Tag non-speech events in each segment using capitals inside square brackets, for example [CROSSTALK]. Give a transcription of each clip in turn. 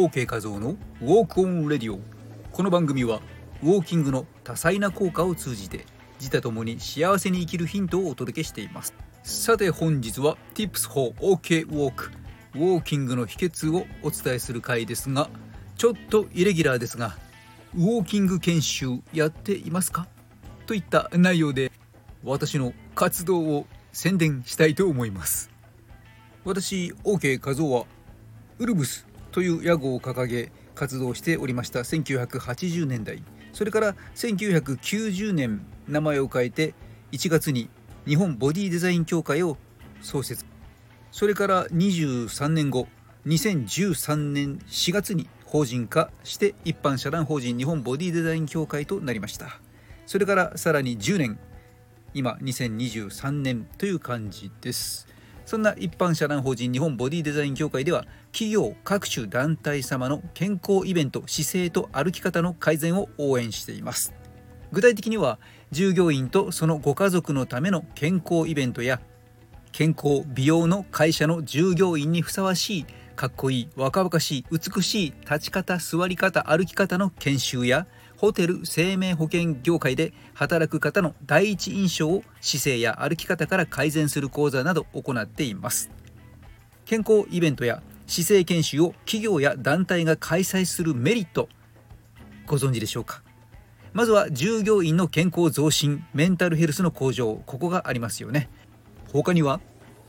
OK 画像のウォークオンレディオ。この番組はウォーキングの多彩な効果を通じて自他ともに幸せに生きるヒントをお届けしています。さて本日は Tips for OK Walk ウォーキングの秘訣をお伝えする回ですがちょっとイレギュラーですがウォーキング研修やっていますか？といった内容で私の活動を宣伝したいと思います。私 OK 画像はウルブスという屋号を掲げ活動しておりました。1980年代。それから1990年名前を変えて1月に日本ボディデザイン協会を創設。それから23年後2013年4月に法人化して一般社団法人日本ボディデザイン協会となりました。それからさらに10年今2023年という感じです。そんな一般社団法人日本ボディデザイン協会では企業各種団体様の健康イベント姿勢と歩き方の改善を応援しています。具体的には従業員とそのご家族のための健康イベントや健康美容の会社の従業員にふさわしいかっこいい若々しい美しい立ち方座り方歩き方の研修やホテル生命保険業界で働く方の第一印象を姿勢や歩き方から改善する講座など行っています。健康イベントや姿勢研修を企業や団体が開催するメリットご存知でしょうか？まずは従業員の健康増進メンタルヘルスの向上ここがありますよね。他には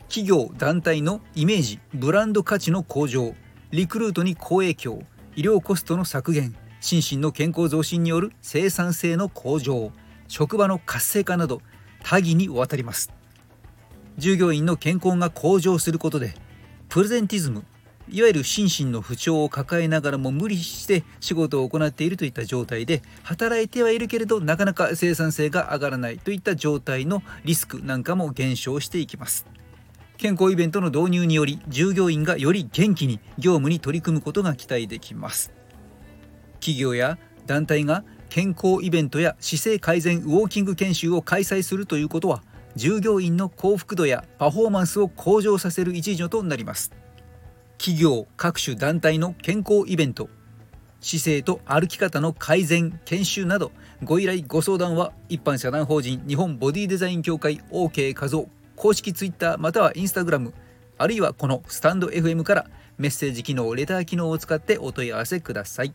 企業団体のイメージブランド価値の向上リクルートに好影響医療コストの削減心身の健康増進による生産性の向上職場の活性化など多岐にわたります。従業員の健康が向上することでプレゼンティズムいわゆる心身の不調を抱えながらも無理して仕事を行っているといった状態で働いてはいるけれどなかなか生産性が上がらないといった状態のリスクなんかも減少していきます。健康イベントの導入により従業員がより元気に業務に取り組むことが期待できます。企業や団体が健康イベントや姿勢改善ウォーキング研修を開催するということは従業員の幸福度やパフォーマンスを向上させる一助となります。企業各種団体の健康イベント姿勢と歩き方の改善研修などご依頼ご相談は一般社団法人日本ボディデザイン協会 OK 画像公式 Twitter または Instagram あるいはこのスタンド FM からメッセージ機能レター機能を使ってお問い合わせください。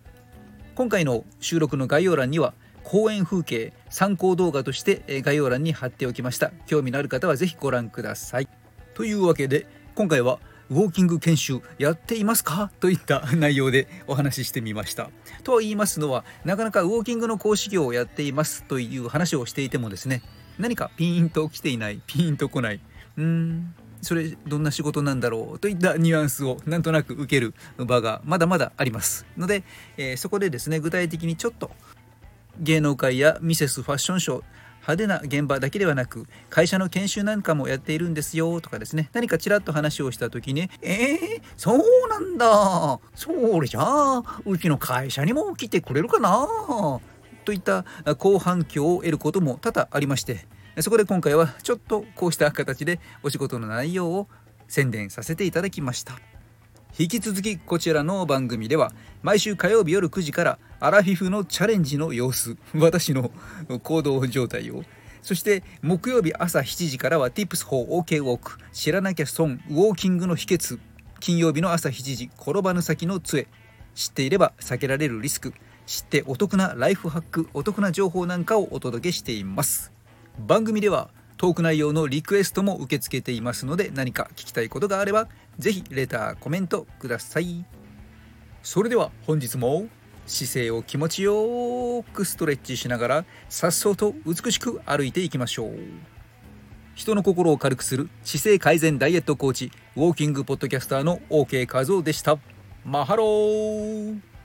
今回の収録の概要欄には公園風景参考動画として概要欄に貼っておきました。興味のある方は是非ご覧ください。というわけで今回はウォーキング研修やっていますか？といった [LAUGHS] 内容でお話ししてみました。とは言いますのはなかなかウォーキングの講師業をやっていますという話をしていてもですね何かピーンと来ていないピーンと来ない。うーん。それどんな仕事なんだろうといったニュアンスをなんとなく受ける場がまだまだありますので、えー、そこでですね具体的にちょっと芸能界やミセスファッションショー派手な現場だけではなく会社の研修なんかもやっているんですよとかですね何かちらっと話をした時に「えー、そうなんだそれじゃあうちの会社にも来てくれるかな?」といった好反響を得ることも多々ありましてそこで今回はちょっとこうした形でお仕事の内容を宣伝させていただきました。引き続きこちらの番組では毎週火曜日夜9時からアラフィフのチャレンジの様子私の行動状態をそして木曜日朝7時からは Tips for OK Walk 知らなきゃ損ウォーキングの秘訣金曜日の朝7時転ばぬ先の杖知っていれば避けられるリスク知ってお得なライフハックお得な情報なんかをお届けしています。番組ではトーク内容のリクエストも受け付けていますので何か聞きたいことがあれば是非レターコメントください。それでは本日も姿勢を気持ちよくストレッチしながらさっそうと美しく歩いていきましょう。人の心を軽くする姿勢改善ダイエットコーチウォーキングポッドキャスターの OK 画像でした。マハロー。